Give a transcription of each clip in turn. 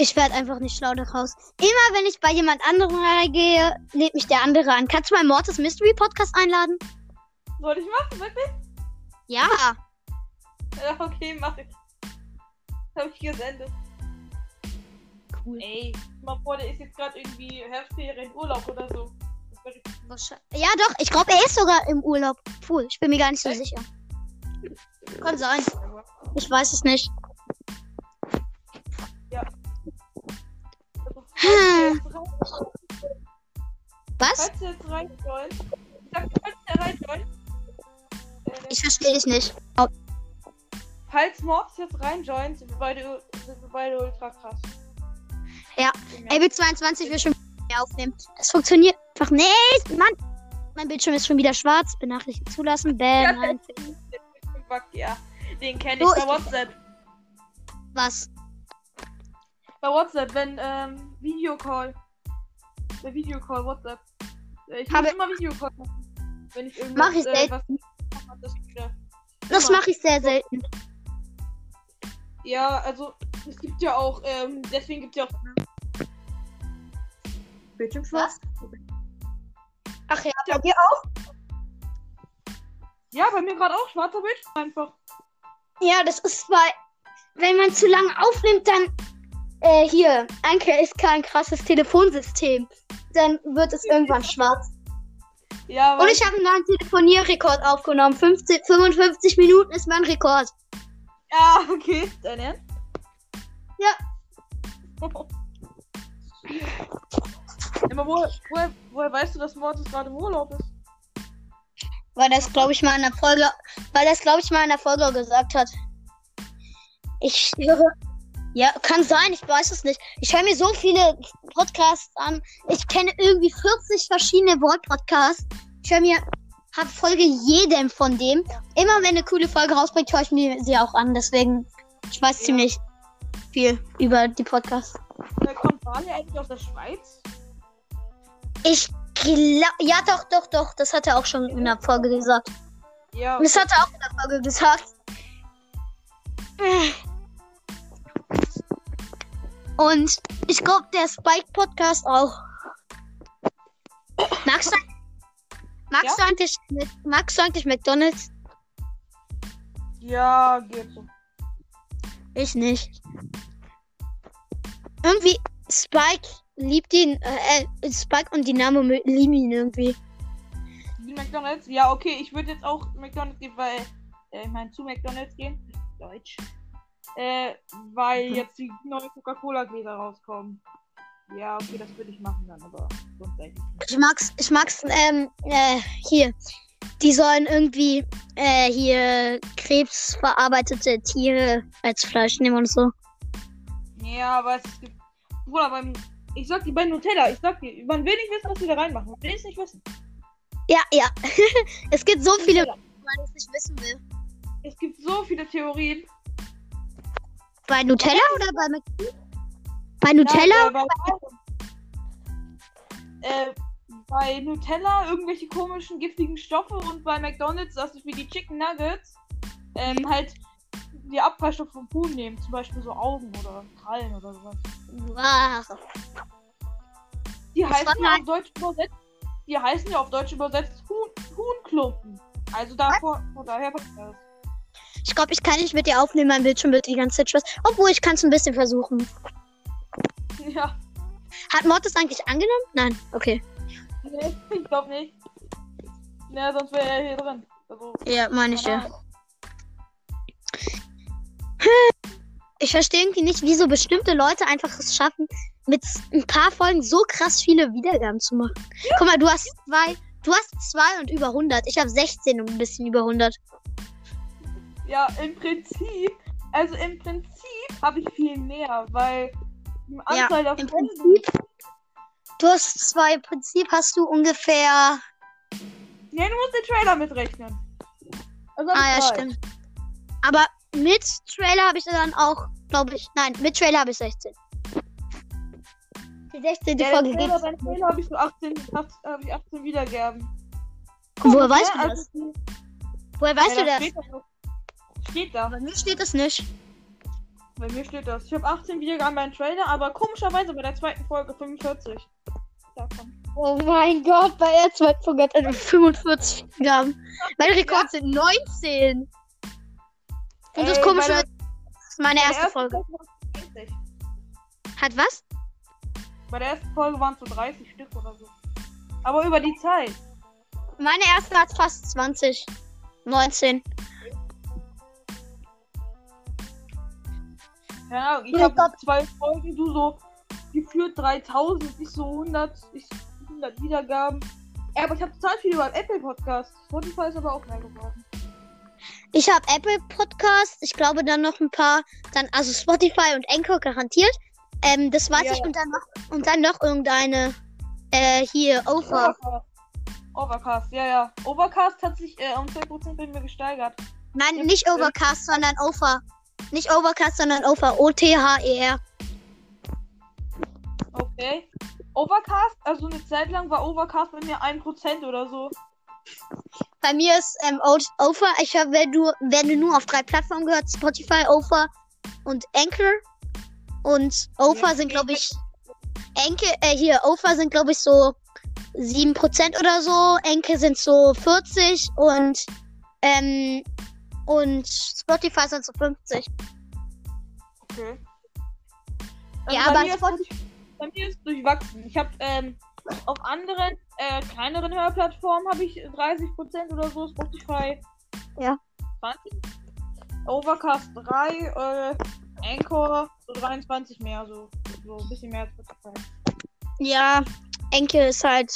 Ich werde einfach nicht schlau daraus. Immer wenn ich bei jemand anderem reingehe, lädt mich der andere an. Kannst du mal Mortis Mystery Podcast einladen? Soll ich machen, wirklich? Ja. Ja, okay, mach ich. Hab ich gesendet. Cool. Ey, mal vor, der ist jetzt gerade irgendwie Herbstferien Urlaub oder so. Ja, doch. Ich glaube, er ist sogar im Urlaub. Cool. Ich bin mir gar nicht so Echt? sicher. Kann sein. Ich weiß es nicht. Hm. Was? Jetzt ich sag, äh, Ich verstehe dich nicht. falls Mords jetzt reinjoint, sind wir beide, sind wir beide ultra krass. Ja. Able 22 will schon wieder aufnehmen. Das funktioniert einfach nicht. Mann. Mein Bildschirm ist schon wieder schwarz. Benachrichtigung zulassen. Bam. Ja. Den kenne ich bei ich- WhatsApp. Was? Bei WhatsApp, wenn, ähm, Videocall. Der Videocall, WhatsApp. Ich Habe- immer Videocall machen. Wenn ich irgendwas, Mach ich äh, was das wieder. Das mache ich sehr selten. Ja, also, es gibt ja auch, ähm, deswegen gibt es ja auch. Bildschirmschwarz? Ach ja, bei dir auch? Ja, bei mir gerade auch schwarzer Bildschirm einfach. Ja, das ist weil, wenn man zu lange aufnimmt, dann äh, hier, Anker ist kein krasses Telefonsystem. Dann wird es irgendwann schwarz. Ja, Und ich habe einen neuen Telefonierrekord aufgenommen. 50, 55 Minuten ist mein Rekord. Ja, okay. Dein Ernst? Ja. Aber woher, woher, woher weißt du, dass Mortis gerade im Urlaub ist? Weil das, glaube ich, mal in der Folge, weil das, glaube ich, mal in der Folge gesagt hat. Ich höre. Ja, kann sein, ich weiß es nicht. Ich höre mir so viele Podcasts an. Ich kenne irgendwie 40 verschiedene Wort-Podcasts. Ich höre mir, hab Folge jedem von dem. Immer wenn eine coole Folge rausbringt, höre ich mir sie auch an. Deswegen, ich weiß Ja. ziemlich viel über die Podcasts. Äh, kommt Wale eigentlich aus der Schweiz? Ich glaube, ja, doch, doch, doch. Das hat er auch schon in der Folge gesagt. Ja. Das hat er auch in der Folge gesagt. Und ich glaube, der Spike-Podcast auch. Magst du, magst, Ja? du eigentlich, magst du eigentlich McDonalds? Ja, geht so. Ich nicht. Irgendwie, Spike liebt ihn, äh, äh, Spike und Dynamo lieben ihn irgendwie. Die McDonalds? Ja, okay, ich würde jetzt auch McDonalds gehen, weil. Äh, ich meine, zu McDonalds gehen. Deutsch. Äh, weil Mhm. jetzt die neuen Coca-Cola-Gläser rauskommen. Ja, okay, das würde ich machen dann, aber sonst eigentlich nicht. Ich mag's, ich mag's, ähm, äh, hier. Die sollen irgendwie, äh, hier krebsverarbeitete Tiere als Fleisch nehmen und so. Ja, aber es gibt. Bruder, beim. Ich sag dir bei Nutella, ich sag dir, man will nicht wissen, was die da reinmachen. Man will es nicht wissen. Ja, ja. es gibt so viele, Nutella. die man es nicht wissen will. Es gibt so viele Theorien. Bei Nutella oder bei Mc Bei Nutella? Nein, bei, äh, bei Nutella irgendwelche komischen giftigen Stoffe und bei McDonalds, das ist wie die Chicken Nuggets, ähm, halt die Abfallstoffe vom Huhn nehmen, zum Beispiel so Augen oder Krallen oder sowas. Wow. Die Das heißen ja auf Deutsch übersetzt, die heißen ja auf Deutsch übersetzt Huhn, Huhnklumpen. Also davor, von daher passt das. Ich glaube, ich kann nicht mit dir aufnehmen. Mein Bildschirm wird die ganze Zeit schwarz. Obwohl, ich kann es ein bisschen versuchen. Ja, Hat Mord das eigentlich angenommen? Nein. Okay. nee, ich glaube nicht. Na, sonst wäre er hier drin. Also, Ja, meine ich ja. Ahnung. Ich verstehe irgendwie nicht, wieso bestimmte Leute einfach es schaffen, mit ein paar Folgen so krass viele Wiedergaben zu machen. Guck mal, du hast zwei, du hast zwei und über 100. Ich habe 16 und ein bisschen über 100. Ja, im Prinzip, also im Prinzip habe ich viel mehr, weil die Ja, Anzahl der im Folgen. Prinzip. Du hast zwei, im Prinzip hast du ungefähr. Nee, du musst den Trailer mitrechnen. Also Ah ja, stimmt. Aber mit Trailer habe ich dann auch, glaube ich, nein, mit Trailer habe ich 16. Die 16. Ja, Folge Trailer, beim Trailer habe ich so 18, hab, hab ich 18 Wiedergaben. Woher Komisch, weißt du das? Also, Woher weißt ja, du das? Steht, da. Bei mir steht das nicht. Bei mir steht das. Ich habe 18 Wiedergaben beim Trailer, aber komischerweise bei der zweiten Folge 45. Davon. Oh mein Gott, bei der zweiten Folge hat er 45 Gaben. Mein Rekord sind 19. Und das Ey, komische der- ist, meine erste ersten Folge. 30. Hat was? Bei der ersten Folge waren es so 30 Stück oder so. Aber über die Zeit. Meine erste hat fast 20. 19. Ja, ich habe zwei Folgen, du so geführt 3000, ich so 100, ich 100 Wiedergaben. Ja, aber ich habe total viel über Apple Podcast. Spotify ist aber auch mehr geworden. Ich habe Apple Podcast, ich glaube dann noch ein paar, dann also Spotify und Anchor garantiert. Ähm, das weiß Ja. ich und dann noch und dann noch irgendeine äh, hier Over. Overcast. Overcast, ja, ja. Overcast hat sich äh, um 2% bei mir gesteigert. Nein, nicht Overcast, sondern Over. Nicht Overcast, sondern Over. O T H E R. Okay. Overcast, also eine Zeit lang war Overcast bei mir 1% oder so. Bei mir ist ähm, Over, ich habe, wenn du, wenn du nur auf drei Plattformen gehört, Spotify, Over und Anchor. Und Over sind, glaube ich, Anchor, äh, hier, Over sind, glaube ich, so 7% oder so. Anchor sind so 40 und, ähm, und Spotify sind so 50. Okay. Ja, bei aber mir, ist, Spotify- bei mir ist durchwachsen. Ich habe ähm, auf anderen, äh, kleineren Hörplattformen habe ich 30% oder so, Spotify Ja. 20. Overcast 3, äh, Anchor so 23 mehr, so, so ein bisschen mehr als Spotify. Ja, Anchor ist halt,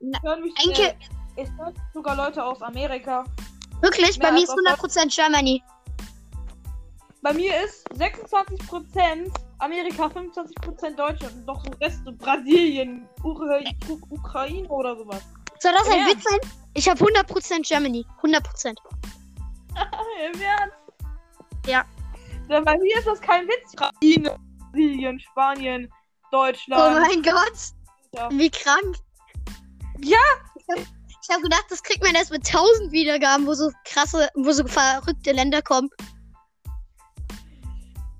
Ich höre mich, äh, es hören sogar Leute aus Amerika. Wirklich, bei mir ist also- 100% Germany. Bei mir ist 26% Amerika, 25% Deutschland und noch so Rest Brasilien, Ukra U Ukraine oder sowas. Soll das ein. Witz sein? Ich habe 100% Germany. 100%. Im Ernst? Ja. Ja, Bei mir ist das kein Witz. Ukraine, Brasilien, Spanien, Oh Deutschland. mein Gott. Ja. Wie krank. Ja. Ich habe hab gedacht, das kriegt man erst mit 1000 Wiedergaben, wo so krasse, wo so verrückte Länder kommen.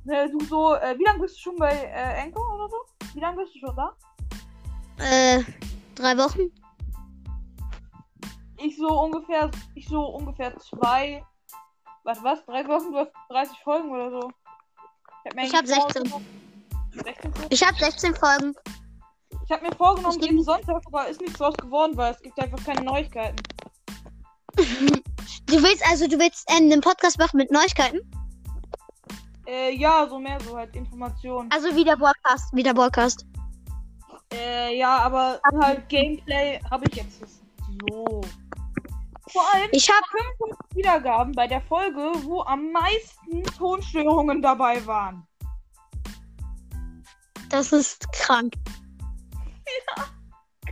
Äh, du so, äh, wie lange bist du schon bei äh, Anchor oder so? Wie lange bist du schon da? Äh, drei Wochen? Ich so ungefähr, ich so ungefähr zwei, was, was, drei Wochen, du hast 30 Folgen oder so. hab Ich hab eigentlich 16. vorgenommen- 16 Folgen? Ich habe 16 Folgen. Ich habe mir vorgenommen, jeden Sonntag, aber ist nichts draus geworden, weil es gibt einfach keine Neuigkeiten. Du willst also, du willst äh, einen Podcast machen mit Neuigkeiten? Äh, ja, so mehr so halt Informationen. Also wieder Podcast, wieder Podcast. Äh, ja, aber halt Gameplay habe ich jetzt so. Vor allem Ich habe 55 Wiedergaben bei der Folge, wo am meisten Tonstörungen dabei waren. Das ist krank.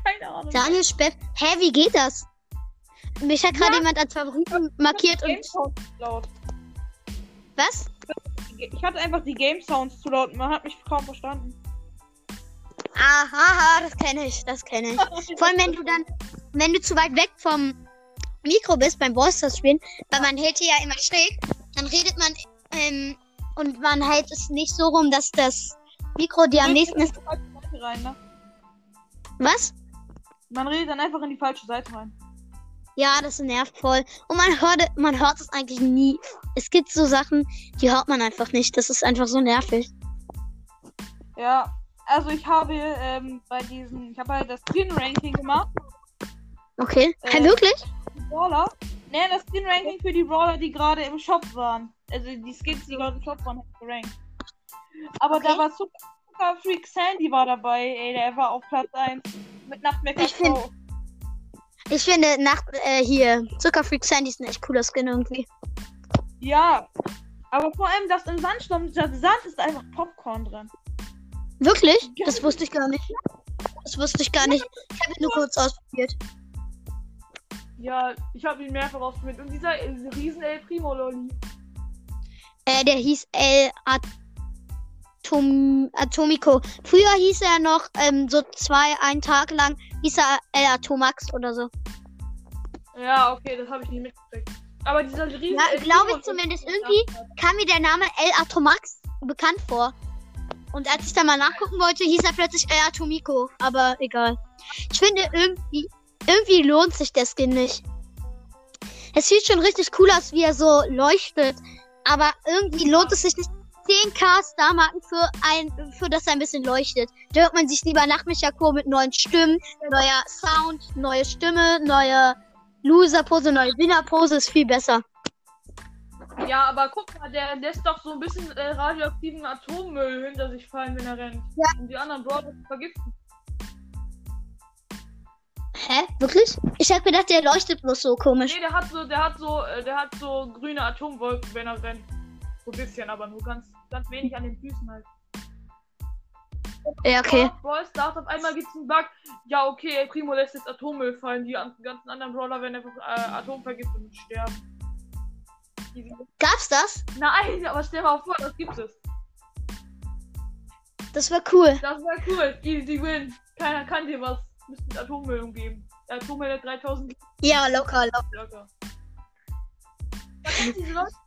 Keine Ahnung. Daniel Spepp. Hä, wie geht das? Mich hat gerade jemand als Favoriten markiert und. Laut. Was? Ich hatte einfach die Game Sounds zu laut. Man hat mich kaum verstanden. Aha, das kenne ich, das kenne ich. Vor allem, wenn du dann, wenn du zu weit weg vom Mikro bist beim Ballstars spielen, weil man hält hier ja immer schräg, dann redet man ähm, und man hält es nicht so rum, dass das Mikro dir am nächsten ist. Rein, ne? Was? Man redet dann einfach in die falsche Seite rein. Ja, das nervt voll. Und man hört, man hört es eigentlich nie. Es gibt so Sachen, die hört man einfach nicht. Das ist einfach so nervig. Ja, also ich habe ähm, bei diesen, ich habe halt das Skin-Ranking gemacht. Okay. Äh, Hä, wirklich? Brawler. Ne, das Skin-Ranking für die Brawler, die gerade im Shop waren. Also die Skins, die gerade im Shop waren, gerankt. Aber Okay. da war Zucker, Zucker Freak Sandy war dabei, ey, der war auf Platz 1. Mit Nachtmecker Ich find-. Ich finde, nach, äh, hier, Zuckerfreak Sandy ist ein echt cooler Skin irgendwie. Ja. Aber vor allem das im Sandsturm, dieser Sand ist einfach Popcorn drin. Wirklich? Ja. Das wusste ich gar nicht. Das wusste ich gar nicht. Ich habe ihn nur kurz ausprobiert. Ja, ich habe ihn mehrfach ausprobiert. Und dieser, äh, dieser riesen El Primo Lolli. Äh, der hieß El Atom Atomico. Früher hieß er noch ähm, so zwei, einen Tag lang, hieß er El Atomax oder so. Ja, okay, das habe ich nie mitgekriegt. Aber dieser riesen Ja, El glaube ich zumindest irgendwie. Kam mir der Name El Atomax bekannt vor. Und als ich dann mal nachgucken wollte, hieß er plötzlich äh, Atomiko. Aber egal. Ich finde irgendwie, irgendwie lohnt sich der Skin nicht. Es sieht schon richtig cool aus, wie er so leuchtet. Aber irgendwie lohnt es sich nicht. 10k Star-Marken für ein, für das er ein bisschen leuchtet. Da hört man sich lieber nach Michako mit neuen Stimmen, neuer Sound, neue Stimme, neue Loser-Pose, neue Winner-Pose ist viel besser. Ja, aber guck mal, der lässt doch so ein bisschen äh, radioaktiven Atommüll hinter sich fallen, wenn er rennt. Ja. Um die anderen Brawler vergiften. Hä? Wirklich? Ich hab gedacht, der leuchtet bloß so komisch. Nee, der hat so, der hat so, äh, der hat so grüne Atomwolken, wenn er rennt. So ein bisschen, aber nur ganz, ganz wenig an den Füßen halt. Ja, okay. Brawl Stars, auf einmal gibt's einen Bug. Ja, okay, Primo lässt jetzt Atommüll fallen. Die an- ganzen anderen Brawler werden einfach äh, atomvergiftet und sterben. Die Gab's das? Nein, aber stell mal vor, das gibt es. Das war cool. Das wäre cool. Easy win. Keiner kann dir was. Müsst mit Atommüll umgeben. Der Atommüll hat 3000 Ja, locker, locker. locker.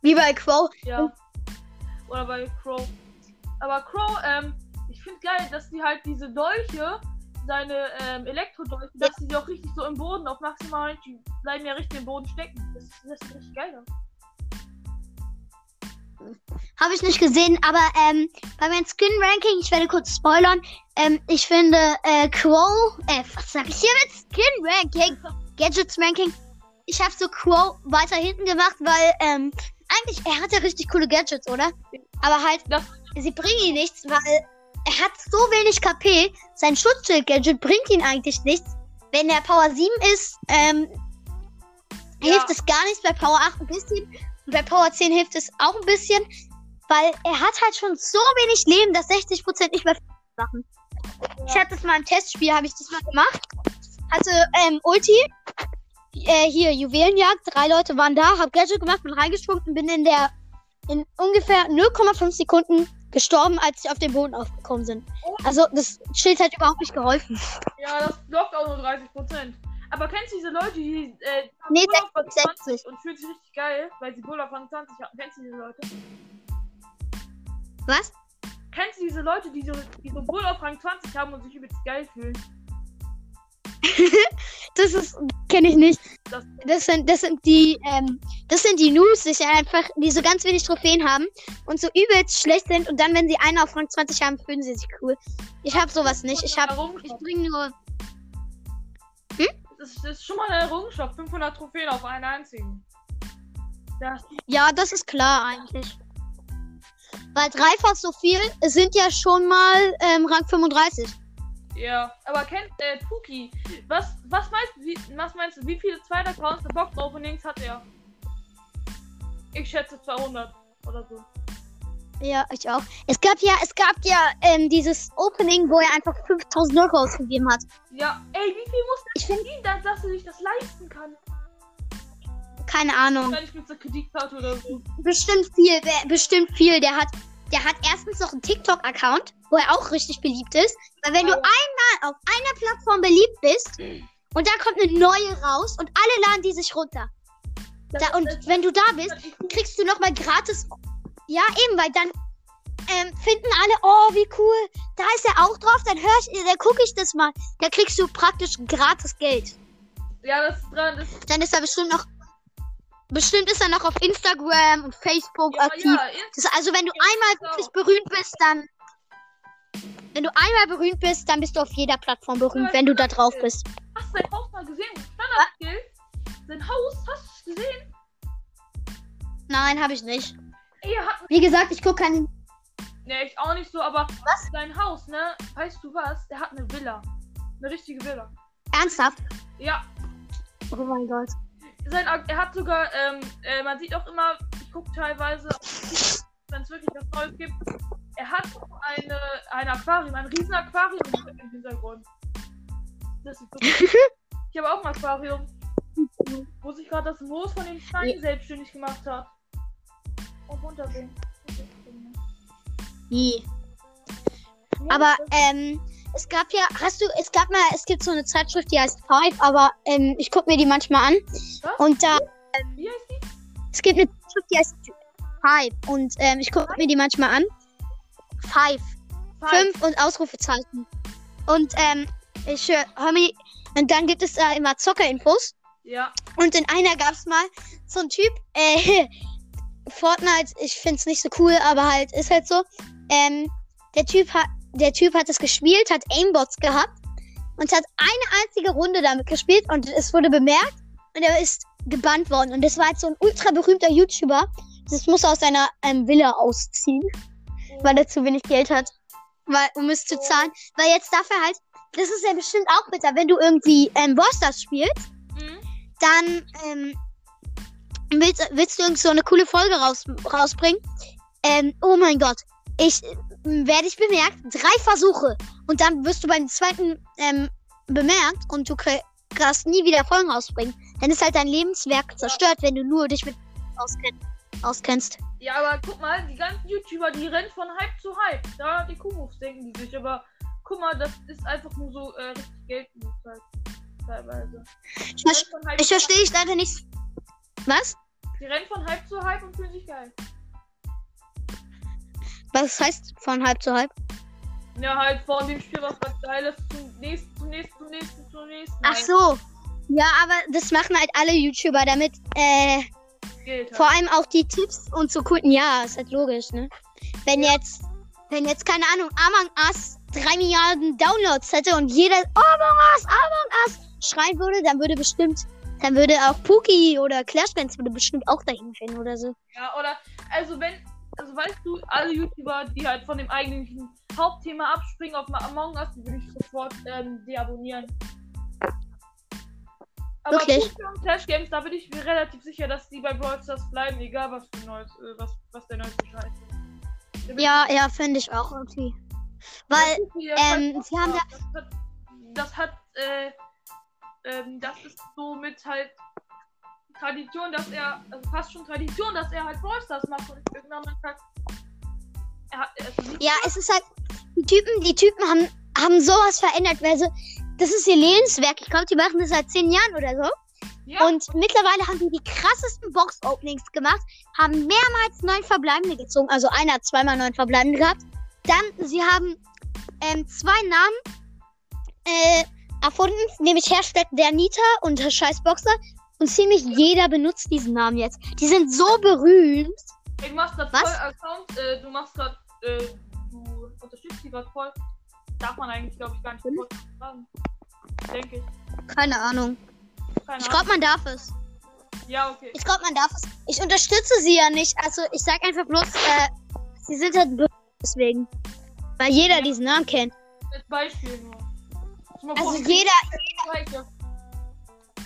Wie bei Crow. Ja. Oder bei Crow. Aber Crow, ähm, ich finde geil, dass die halt diese Dolche, seine ähm, Elektrodolche, dass die die auch richtig so im Boden auf maximal, die bleiben ja richtig im Boden stecken. Das, das sieht richtig geil aus. Habe ich nicht gesehen, aber ähm, bei meinem Skin-Ranking, ich werde kurz spoilern, ähm, ich finde äh, Crow, äh, was sag ich hier mit Skin-Ranking? Gadgets-Ranking. Ich habe so Crow weiter hinten gemacht, weil ähm, eigentlich, er hat ja richtig coole Gadgets, oder? Aber halt, Das, sie bringen ihm nichts, weil er hat so wenig KP. Sein Schutzschild-Gadget bringt ihn eigentlich nichts. Wenn er Power 7 ist, ähm, Ja. hilft es gar nichts. Bei Power 8 ein bisschen. Und bei Power 10 hilft es auch ein bisschen. Weil er hat halt schon so wenig Leben, dass 60% nicht mehr machen. Ich hatte das mal im Testspiel, habe ich das mal gemacht. Hatte ähm, Ulti. Äh, hier, Juwelenjagd. Drei Leute waren da, hab Gadget gemacht, bin reingesprungen und bin in der in ungefähr 0,5 Sekunden gestorben, als sie auf den Boden aufgekommen sind. Also das Schild hat überhaupt nicht geholfen. ja, das blockt auch nur 30%. Aber kennst du diese Leute, die äh, haben Nee, Bull auf Rang 60. 20 und fühlen sich richtig geil, weil sie Bull auf Rang 20 haben? Kennst du diese Leute? Was? Kennst du diese Leute, die so, die so Bull auf Rang 20 haben und sich übelst geil fühlen? Das ist kenne ich nicht. Das- sind das sind die ähm, das sind die Noobs, die einfach die so ganz wenig Trophäen haben und so übelst schlecht sind und dann wenn sie einen auf Rang 20 haben, fühlen sie sich cool. Ich habe sowas nicht. Ich habe ich bringe nur Das ist, das ist schon mal eine Errungenschaft. 500 Trophäen auf einen einzigen. Das, Ja, das ist klar eigentlich. Weil dreifach so viel sind ja schon mal ähm, Rang 35. ja. Aber kennt äh, Puki, was, was, meinst, du, wie, was meinst du, wie viele zweiter Accounts der Box Openings hat er? Ich schätze 200 oder so. Ja, ich auch. Es gab ja, es gab ja ähm, dieses Opening, wo er einfach 5000 Euro ausgegeben hat. Ja, ey, wie viel muss Ich der finde, verdienen, dass, dass er sich das leisten kann? keine Ahnung. Wahrscheinlich mit einer Kreditkarte oder so. Bestimmt viel, be- bestimmt viel. Der hat, der hat erstens noch einen TikTok-Account, wo er auch richtig beliebt ist. Weil wenn du Ja. einmal auf einer Plattform beliebt bist und da kommt eine neue raus und alle laden die sich runter. Da, und wenn du da bist, kriegst du nochmal gratis. Ja, eben, weil dann ähm, finden alle, oh, wie cool. Da ist er auch drauf, dann hör ich, dann gucke ich das mal. Da kriegst du praktisch gratis Geld. Ja, das ist dran. Das, Dann ist er bestimmt noch. Bestimmt ist er noch auf Instagram und Facebook ja, aktiv. ja, Das, also wenn du einmal wirklich berühmt bist, dann. Wenn du einmal berühmt bist, dann bist du auf jeder Plattform berühmt, wenn du da drauf bist. Hast du sein Haus mal gesehen? Standard-Skill? Sein Haus, hast du es gesehen? Nein, habe ich nicht. Wie gesagt, ich gucke keinen. Ne, ich auch nicht so, aber Was? sein Haus, ne? Weißt du was? Der hat eine Villa. Eine richtige Villa. Ernsthaft? Ja, Oh mein Gott. Sein, er hat sogar, ähm, äh, man sieht auch immer, ich gucke teilweise, wenn es wirklich was Neues gibt, er hat eine, ein Aquarium, ein riesen Aquarium im Hintergrund. Das ist wirklich, ich habe auch ein Aquarium, wo sich gerade das Moos von den Steinen selbstständig gemacht hat. Und runterbringen. Nie. Aber ähm, es gab ja, hast du, es gab mal, es gibt so eine Zeitschrift, die heißt Five, aber ähm, ich gucke mir die manchmal an. Was? Und da, Wie heißt die? es gibt eine Zeitschrift, die heißt Five und ähm, ich gucke mir die manchmal an. Five. Five. Fünf und Ausrufezeichen. Und ähm, ich äh, hör mir. Und dann gibt es da immer Zockerinfos. Ja. Und in einer gab es mal so ein Typ, äh, Fortnite, ich find's nicht so cool, aber halt, ist halt so. Ähm, der Typ hat, der Typ hat es gespielt, hat Aimbots gehabt und hat eine einzige Runde damit gespielt und es wurde bemerkt und er ist gebannt worden. Und das war jetzt so ein ultra berühmter YouTuber. Das muss aus seiner ähm, Villa ausziehen, weil er zu wenig Geld hat, weil, um es zu zahlen. Weil jetzt darf er halt, das ist ja bestimmt auch bitter, wenn du irgendwie ähm, Brawl Stars spielst Mhm. dann ähm, willst, willst du irgend so eine coole Folge raus, rausbringen. Ähm, oh mein Gott. Ich werde ich bemerkt, drei Versuche. Und dann wirst du beim zweiten ähm, bemerkt und du kannst nie wieder Folgen rausbringen. Dann ist halt dein Lebenswerk zerstört, wenn du nur dich mit auskenn auskennst. Ja, aber guck mal, die ganzen YouTuber, die rennen von Hype zu Hype. Da die Kuhmoves denken die sich, aber guck mal, das ist einfach nur so äh, richtig Geldmoves halt. Teilweise. Ich, Die ver rennen von Hype ich verstehe ich leider nicht. Was? Die rennen von Hype zu Hype und fühlen sich geil. Was heißt von halb zu halb? Ja, halt von dem Spiel, was was geil ist, zum nächsten, zum nächsten, zum nächsten, zum nächsten. Ach so. Ja, aber das machen halt alle YouTuber, damit äh, halt. Vor allem auch die Tipps und so cool. Ja, ist halt logisch, ne? Wenn jetzt, wenn jetzt, keine Ahnung, Among Us drei Milliarden Downloads hätte und jeder Among Us, Among Us schreien würde, dann würde bestimmt, dann würde auch Pookie oder Clash Bands würde bestimmt auch dahin finden oder so. Ja, oder, also wenn, also weißt du, alle YouTuber, die halt von dem eigentlichen Hauptthema abspringen auf Among Us, die würde ich sofort ähm, deabonnieren. Aber Wirklich? Und Clash Games, da bin ich mir relativ sicher, dass die bei Brawl Stars bleiben, egal was für neues, äh, was, was der neueste Scheiß ist. Ja, ja, finde ich auch irgendwie. Weil, Ja, ähm, das sie haben hat- das hat, das hat, äh, ähm, das ist so mit halt Tradition, dass er, also fast schon Tradition, dass er halt Brawl Stars macht und irgendwann sagt, er hat, also ja, es ist halt, die Typen, die Typen haben, haben sowas verändert, weil sie, das ist ihr Lebenswerk. Ich glaube, die machen das seit zehn Jahren oder so. ja, Und mittlerweile haben die die krassesten Box-Openings gemacht, haben mehrmals neun Verbleibende gezogen, also einer hat zweimal neun Verbleibende gehabt. Dann, sie haben ähm, zwei Namen äh, erfunden, nämlich Hashtag der Nita und der Scheißboxer. Und ziemlich jeder benutzt diesen Namen jetzt. Die sind so berühmt. ey, du machst grad Was? voll Account, äh, du machst grad, äh, du unterstützt die grad voll. Darf man eigentlich, glaube ich, gar nicht Hm? Denke ich. Keine Ahnung. Keine Ich glaube, man darf es. Ja, okay. Ich glaube, man darf es. Ich unterstütze sie ja nicht. Also, ich sag einfach bloß, äh, sie sind halt berühmt deswegen. Weil jeder Ja. diesen Namen kennt. Als Beispiel nur. Also, jeder, Gleiche.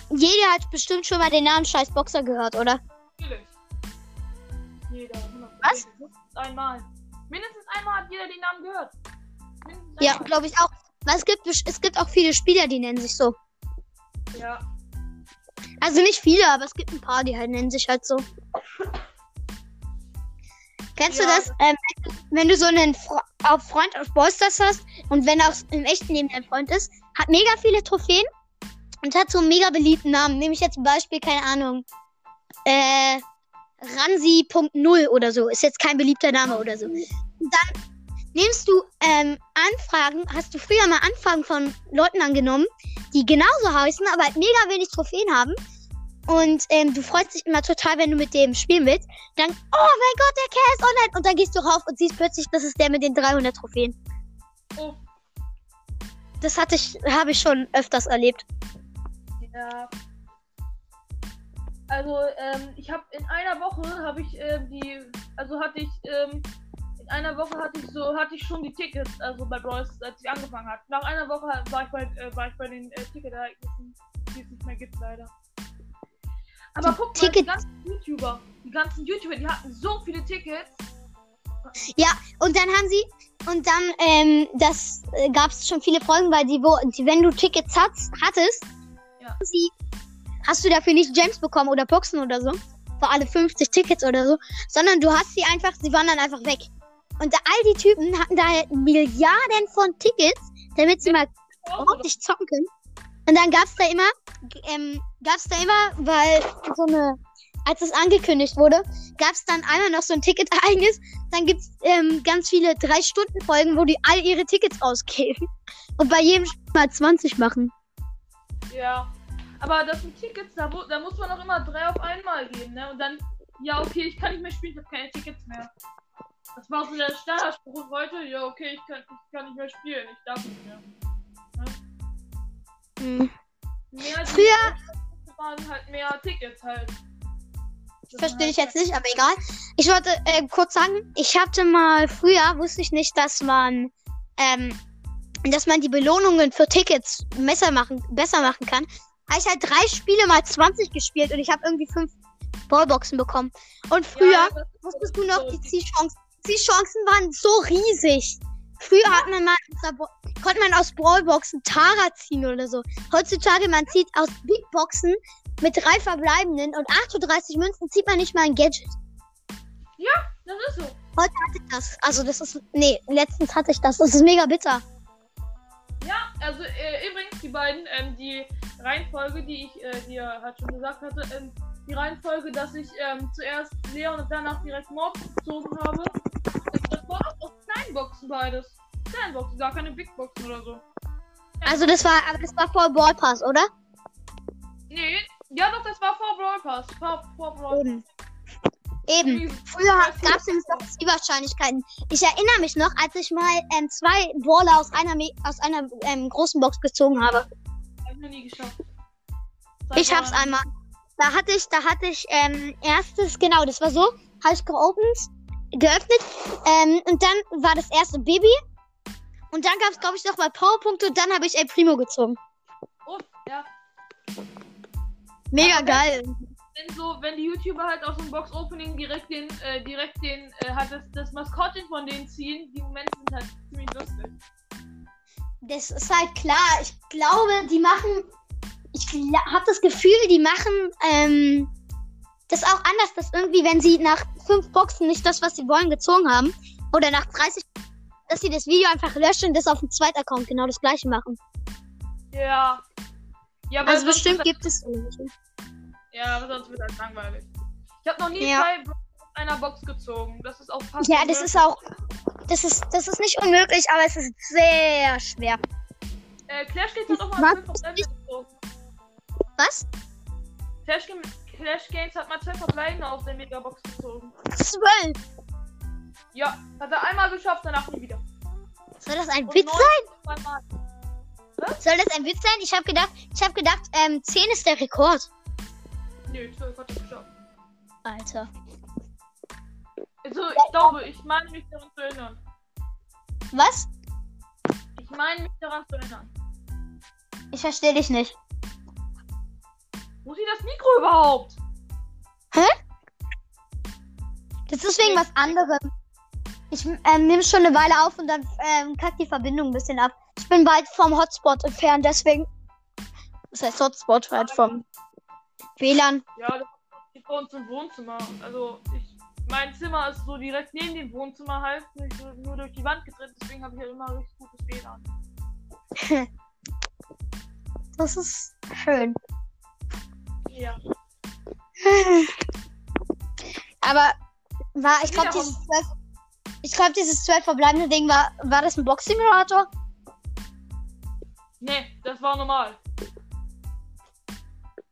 Jeder hat bestimmt schon mal den Namen Scheiß Boxer gehört, oder? Natürlich. Jeder. 100%. Was? Mindestens einmal. Mindestens einmal hat jeder den Namen gehört. Ja, glaube ich auch. Weil es gibt, es gibt auch viele Spieler, die nennen sich so. Ja. Also nicht viele, aber es gibt ein paar, die halt nennen sich halt so. Kennst du Ja. das? Ähm, wenn du so einen Fre auf Freund auf Ballstars hast und wenn er auch im echten Leben dein Freund ist, hat mega viele Trophäen und hat so einen mega beliebten Namen. Nehme ich jetzt ein Beispiel, keine Ahnung. Äh, Ransi.0 oder so. Ist jetzt kein beliebter Name oder so. Und dann nimmst du ähm, Anfragen, hast du früher mal Anfragen von Leuten angenommen, die genauso heißen, aber halt mega wenig Trophäen haben. Und ähm, du freust dich immer total, wenn du mit dem spielen willst. Dann, oh mein Gott, der Kerl ist online. Und dann gehst du rauf und siehst plötzlich, das ist der mit den 300 Trophäen. Oh. Das hatte ich, habe ich schon öfters erlebt. Ja. Also, ähm, ich habe in einer Woche habe ich ähm, die, also hatte ich ähm, in einer Woche hatte ich so hatte ich schon die Tickets, also bei Bros, als ich angefangen hat. Nach einer Woche war ich bei äh, war ich bei den äh, Ticketereignissen, die es nicht mehr gibt leider. Aber Die guck mal, die Ticket- ganzen YouTuber, die ganzen YouTuber, die hatten so viele Tickets. Und dann haben sie, und dann, ähm, das äh, gab es schon viele Folgen, weil die, wo, die, wenn du Tickets hat, hattest, Ja. hast du dafür nicht Gems bekommen oder Boxen oder so, für alle 50 Tickets oder so, sondern du hast sie einfach, sie waren dann einfach weg. Und da, all die Typen hatten da halt Milliarden von Tickets, damit sie mal ordentlich zocken können. Und dann gab's da immer, ähm, gab's da immer, weil so eine als es angekündigt wurde, gab es dann einmal noch so ein Ticket-Ereignis. Dann gibt es ähm, ganz viele 3-Stunden-Folgen, wo die all ihre Tickets ausgeben. Und bei jedem mal 20 machen. Ja. Aber das sind Tickets, da, da muss man auch immer drei auf einmal geben, ne? Und dann, ja, okay, ich kann nicht mehr spielen, ich habe keine Tickets mehr. Das war so der Standardspruch heute, ja, okay, ich kann, ich kann nicht mehr spielen, ich darf nicht mehr. Hm. Mehr Früher- waren halt mehr Tickets halt. Verstehe ich jetzt nicht, aber egal. Ich wollte äh, kurz sagen, ich hatte mal früher, wusste ich nicht, dass man, ähm, dass man die Belohnungen für Tickets besser machen, besser machen kann. Habe ich halt drei Spiele mal 20 gespielt und ich habe irgendwie fünf Ballboxen bekommen. Und früher Ja, wusstest du noch, die Zielchancen, Zielchancen waren so riesig. Früher hat man mal, konnte man aus Brawlboxen Tara ziehen oder so. Heutzutage, man zieht aus Big Boxen mit drei verbleibenden und 38 Münzen zieht man nicht mal ein Gadget. Das ist so. Heute hatte ich das. Also das ist. Nee, letztens hatte ich das. Das ist mega bitter. Ja, also äh, übrigens die beiden, ähm, die Reihenfolge, die ich äh, dir halt schon gesagt hatte, ähm, die Reihenfolge, dass ich ähm, zuerst Leon und danach direkt Mob gezogen habe, das war auch aus Kleinboxen beides. Kleinboxen, gar keine Big Boxen oder so. Also das war, aber das war vor Ball Pass, oder? Nee, ja doch, das war vor Brawl Pass. Vor, vor Brawl Eben. Eben. Früher gab es nämlich noch Zielwahrscheinlichkeiten. Ich erinnere mich noch, als ich mal ähm, zwei Brawler aus einer, Me aus einer ähm, großen Box gezogen habe. Hab ich noch nie geschafft. Ich hab's einmal. Da hatte ich, da hatte ich ähm, erstes, genau, das war so, habe ich geopend, geöffnet, ähm, und dann war das erste Baby. Und dann gab es, glaube ich, noch mal Powerpunkte und dann habe ich El Primo gezogen. Oh, ja. Mega Aber- geil. Wenn so, wenn die YouTuber halt aus dem Box-Opening direkt den, äh, direkt den, äh, halt das, das Maskottchen von denen ziehen, die Momente sind halt ziemlich lustig. Das ist halt klar. Ich glaube, die machen. Ich habe das Gefühl, die machen ähm, das auch anders, dass irgendwie, wenn sie nach fünf Boxen nicht das, was sie wollen, gezogen haben, oder nach 30, dass sie das Video einfach löschen und das auf dem zweiten Account genau das gleiche machen. Ja. Ja, aber Also bestimmt gibt es irgendwelche. Ja, aber sonst wird halt langweilig. Ich habe noch nie Ja. zwei aus einer Box gezogen. Das ist auch fast Ja, das ist auch. Das ist, das ist nicht unmöglich, aber es ist sehr schwer. Äh, Clash Games hat auch Was? mal zwei Verbleibende gezogen. Was? Clash, Clash Games hat mal zwei Verbleibende aus der Megabox gezogen. Zwölf. Ja, hat er einmal geschafft, danach nie wieder. Soll das ein Und Witz sein? Soll das ein Witz sein? Ich habe gedacht, ich habe gedacht, ähm, 10 ist der Rekord. Nö, 12 hat er geschafft. Alter. Also, ich glaube, ich meine mich daran zu erinnern. Was? Ich meine mich daran zu erinnern. Ich verstehe dich nicht. Wo ist hier das Mikro überhaupt? Das ist wegen was anderem. Ich ähm, nehme schon eine Weile auf und dann ähm, kackt die Verbindung ein bisschen ab. Ich bin weit vom Hotspot entfernt, deswegen. Das heißt Hotspot, weit vom WLAN. Ja, das ist bei uns im Wohnzimmer. Also, ich, mein Zimmer ist so direkt neben dem Wohnzimmer halt, nicht so, nur durch die Wand getrennt, deswegen habe ich halt immer richtig gutes WLAN. Das ist schön. Ja. Aber war, ich glaube, dieses zwölf, ich glaube, dieses zwölf verbleibende Ding war, war das ein Box-Simulator? Nee, das war normal.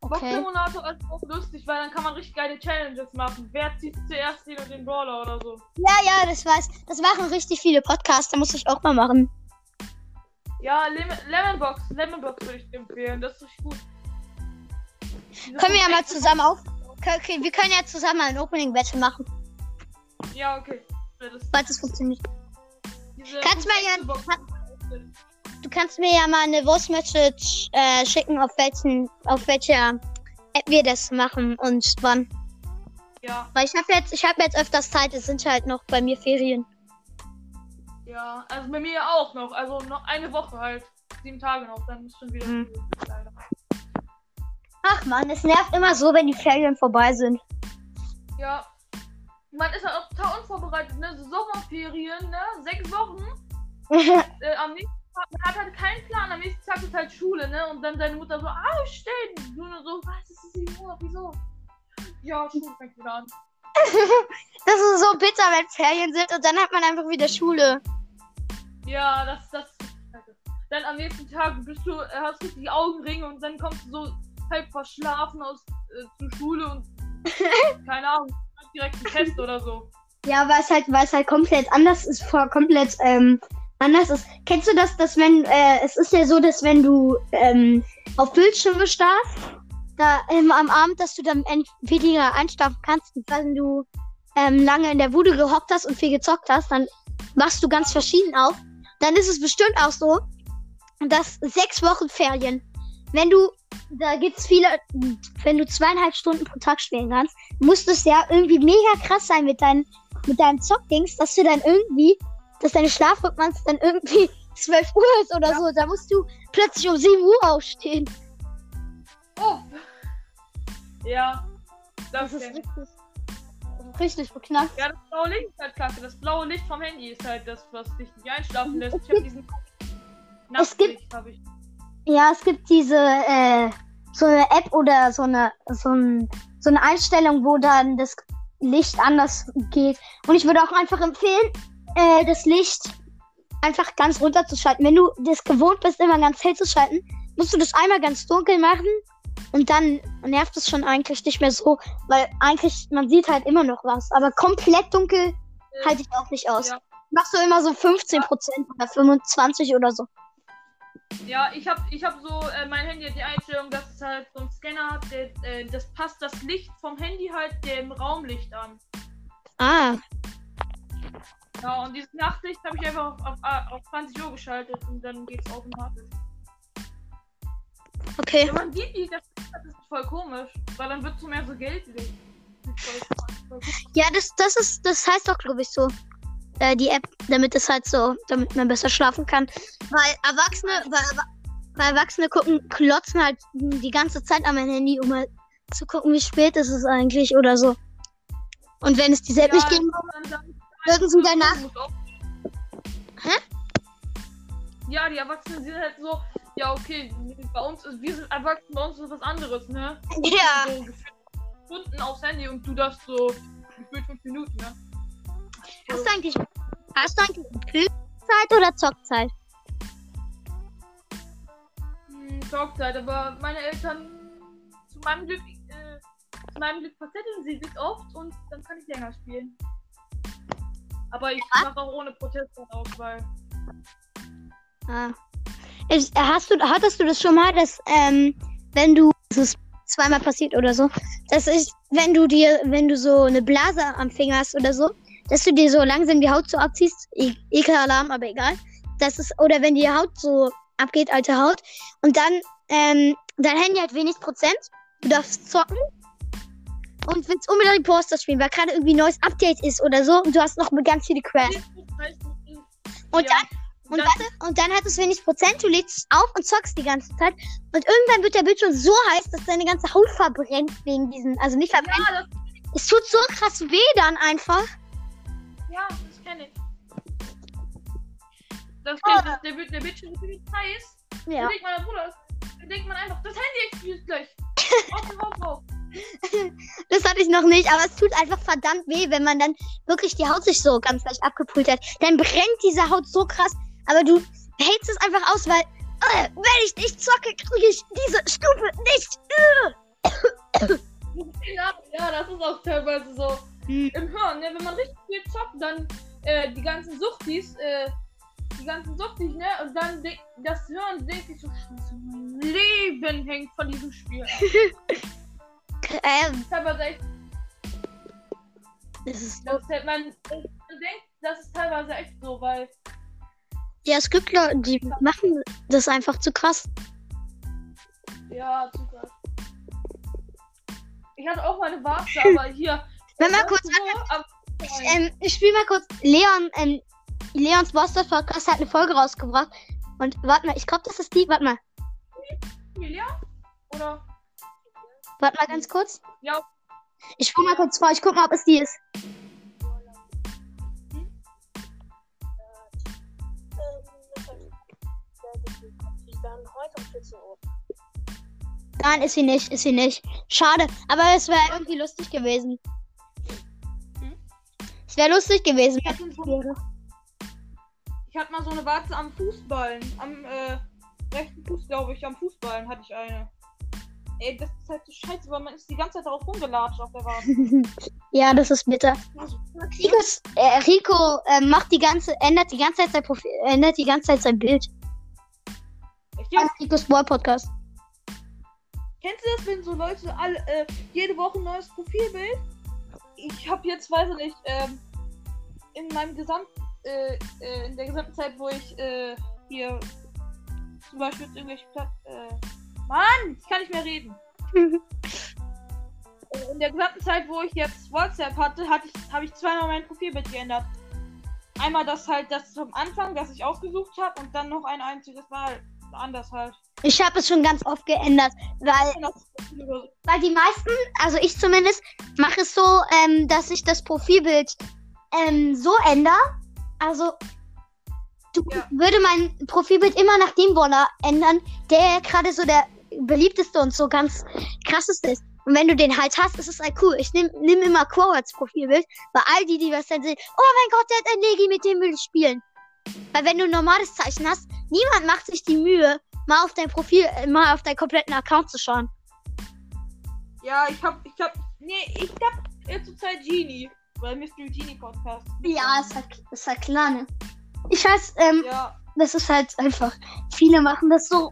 Okay. Box-Simulator ist auch lustig, weil dann kann man richtig geile Challenges machen. Wer zieht zuerst den und den Brawler oder so. Ja, ja, das weiß. Das machen richtig viele Podcasts, da muss ich auch mal machen. Ja, Lem Lemonbox. Lemonbox würde ich empfehlen. Das ist richtig gut. Diese Können wir ja mal zusammen auf. Okay, wir können ja zusammen mal ein Opening Battle machen, Ja, okay. Ja, Das, falls es funktioniert. Kannst mir ja- Box- Du kannst mir ja mal eine Voice Message äh, schicken, auf welchen, auf welcher App wir das machen und wann. Ja, Weil ich habe jetzt, ich habe jetzt öfters Zeit. Es sind halt noch bei mir Ferien. ja. Also bei mir auch noch. Also noch eine Woche halt. Sieben Tage noch. Dann ist schon wieder. Mhm. Leider. Ach man, es nervt immer so, wenn die Ferien vorbei sind. Ja. Man ist halt auch total unvorbereitet, ne? So Sommerferien, ne? Sechs Wochen. Äh, am nächsten hat halt keinen Plan. Am nächsten Tag ist halt Schule, ne? Und dann deine Mutter so, aufstehen. Du nur so, was ist das hier? Wieso? Ja, Schule fängt wieder an. Das ist so bitter, wenn Ferien sind und dann hat man einfach wieder Schule. Ja, das, das scheiße. Dann am nächsten Tag bist du, äh, hast du die Augenringe und dann kommst du so halb verschlafen aus äh, zur Schule und keine Ahnung, direkt einen Test oder so. Ja, weil es halt, weil es halt komplett anders ist, vor komplett ähm, anders ist. Kennst du das, dass wenn, äh, es ist ja so, dass wenn du ähm, auf Bildschirme starrst, da ähm, am Abend, dass du dann entweder einschlafen kannst, wenn du ähm, lange in der Bude gehockt hast und viel gezockt hast, dann wachst du ganz verschieden auf. Dann ist es bestimmt auch so, dass sechs Wochen Ferien, wenn du, da gibt's viele, wenn du zweieinhalb Stunden pro Tag spielen kannst, muss das ja irgendwie mega krass sein mit deinen, mit deinem Zockdings, dass du dann irgendwie, dass deine Schlafrhythmus dann irgendwie 12 Uhr ist oder so. Da musst du plötzlich um 7 Uhr aufstehen. Oh. Ja. Das, Das ist richtig, richtig beknackt. Ja, das blaue Licht ist halt kacke. Das blaue Licht vom Handy ist halt das, was dich nicht einschlafen lässt. Ich habe diesen Es gibt- Nachtlicht, habe ich. Ja, es gibt diese, äh, so eine App oder so eine, so, ein, so eine Einstellung, wo dann das Licht anders geht. Und ich würde auch einfach empfehlen, äh, das Licht einfach ganz runterzuschalten. Wenn du das gewohnt bist, immer ganz hell zu schalten, musst du das einmal ganz dunkel machen und dann nervt es schon eigentlich nicht mehr so, weil eigentlich, man sieht halt immer noch was. Aber komplett dunkel halte ich auch nicht aus. Ja. Machst du immer so 15% oder 25 oder so. Ja, ich habe ich hab so, äh, mein Handy hat die Einstellung, dass es halt so einen Scanner hat, der, äh, das passt das Licht vom Handy halt dem Raumlicht an. Ah, Ja, und dieses Nachtlicht habe ich einfach auf, auf, auf 20 Uhr geschaltet und dann geht's automatisch. okay. Wenn man sieht, wie das ist voll komisch, weil dann wird so mehr so Geld gut. Ja, das, das ist, das heißt doch, glaube ich, so. Äh, die App, damit es halt so, damit man besser schlafen kann. Weil Erwachsene, weil, weil Erwachsene gucken, klotzen halt die ganze Zeit an mein Handy, um halt zu gucken, wie spät ist es eigentlich oder so. Und wenn es die App nicht geben würde, würden sie danach. auch- Hä? Ja, die Erwachsenen sind halt so, ja, okay, bei uns ist, wir sind erwachsen, bei uns ist was anderes, ne? Ja. So gefühlt Stunden aufs Handy und du darfst so gefühlt fünf Minuten, ne? Hast du eigentlich, hast du eigentlich Pilzzeit oder Zockzeit? Hm, Talkzeit, aber meine Eltern zu meinem Glück, äh, zu meinem Glück verzetteln sie sich oft und dann kann ich länger spielen. Aber ich mache auch ohne Protest aus, weil. Ah. Ich, hast du, hattest du das schon mal, dass, ähm, wenn du, das ist zweimal passiert oder so, dass ich, wenn du dir, wenn du so eine Blase am Finger hast oder so, dass du dir so langsam die Haut so abziehst, e Ekelalarm, aber egal, das ist, oder wenn die Haut so abgeht, alte Haut, und dann, ähm, dein Handy hat wenig Prozent, du darfst zocken, und willst unbedingt Poster spielen, weil gerade irgendwie ein neues Update ist oder so, und du hast noch ganz viele Crash. Und ja, Und, warte, und dann hat es wenig Prozent, du legst es auf und zockst die ganze Zeit. Und irgendwann wird der Bildschirm so heiß, dass deine ganze Haut verbrennt wegen diesen. Also nicht verbrennt. Ja, das, Es tut so krass weh dann einfach. ja, das kenne ich. Das kenn ich, dass der, der Bildschirm ist ziemlich heiß. Ja. Dann denkt man, Bruder, dann denkt man einfach, das Handy explodiert gleich. Auf den Haut drauf. Das hatte ich noch nicht, aber es tut einfach verdammt weh, wenn man dann wirklich die Haut sich so ganz leicht abgepult hat. Dann brennt diese Haut so krass, aber du hältst es einfach aus, weil äh, wenn ich nicht zocke, kriege ich diese Stufe nicht. Ja, ja, das ist auch teilweise so. Hm. Im Hören, ne? wenn man richtig viel zockt, dann äh, die ganzen Suchtis, äh, die ganzen Suchtis, ne? Und dann das Hören denkt sich so, mein Leben hängt von diesem Spiel ab. Ähm, teilweise das ist das, man, man denkt, das ist teilweise echt so, weil ja, es gibt Leute, die machen das einfach zu krass. Ja, super. Ich hatte auch meine Warze, aber hier. Wenn mal das kurz so am- Ähm, ich spiele mal kurz. Leon, ähm, Leons Boston Podcast hat eine Folge rausgebracht. Und warte mal, ich glaube, das ist die. Warte mal, Emilia? Oder? Warte mal ganz kurz. Ja. Ich spule mal kurz vor, ich guck mal, ob es die ist. dann heute 14 Uhr. Nein, ist sie nicht, ist sie nicht. Schade, aber es wäre irgendwie lustig gewesen. Hm? Es wäre lustig gewesen. Ich hatte, so, ich hatte mal so eine Warze am Fußballen. Am äh, rechten Fuß, glaube ich, am Fußballen hatte ich eine. Ey, das ist halt so scheiße, weil man ist die ganze Zeit darauf rumgelatscht auf der Warze. ja, das ist bitter. Also, Ricos, äh, Rico äh, macht die ganze, ändert die ganze Zeit sein Profil, ändert die ganze Zeit sein Bild. echt Beim jetzt? Ricos Ball Podcast. Kennst du das, wenn so Leute alle, äh, jede Woche ein neues Profilbild? Ich habe jetzt, weiß ich nicht, ähm, in meinem Gesamt, äh, äh, in der gesamten Zeit, wo ich, äh, hier zum Beispiel irgendwelche Plat äh, Mann, ich kann nicht mehr reden. In der gesamten Zeit, wo ich jetzt WhatsApp hatte, hatte ich, habe ich zweimal mein Profilbild geändert. Einmal das halt, das zum Anfang, das ich ausgesucht habe, und dann noch ein einziges Mal anders halt. Ich habe es schon ganz oft geändert, weil, weil die meisten, also ich zumindest, mache es so, ähm, dass ich das Profilbild ähm, so ändere. Also du Ja. würde mein Profilbild immer nach dem Waller ändern, der gerade so der beliebteste und so ganz krasseste ist. Und wenn du den halt hast, ist es halt cool. Ich nehme nimm immer Quo als Profilbild, weil all die, die was dann sehen, oh mein Gott, der hat ein Legi, mit dem will ich spielen. Weil wenn du ein normales Zeichen hast, niemand macht sich die Mühe, mal auf dein Profil, äh, mal auf deinen kompletten Account zu schauen. Ja, ich hab, ich hab, nee, ich hab äh, zurzeit Genie, weil Mystery Genie Podcast. Ja, ist halt, ist halt klar, ne? Ich weiß, ähm, Ja, das ist halt einfach, viele machen das so.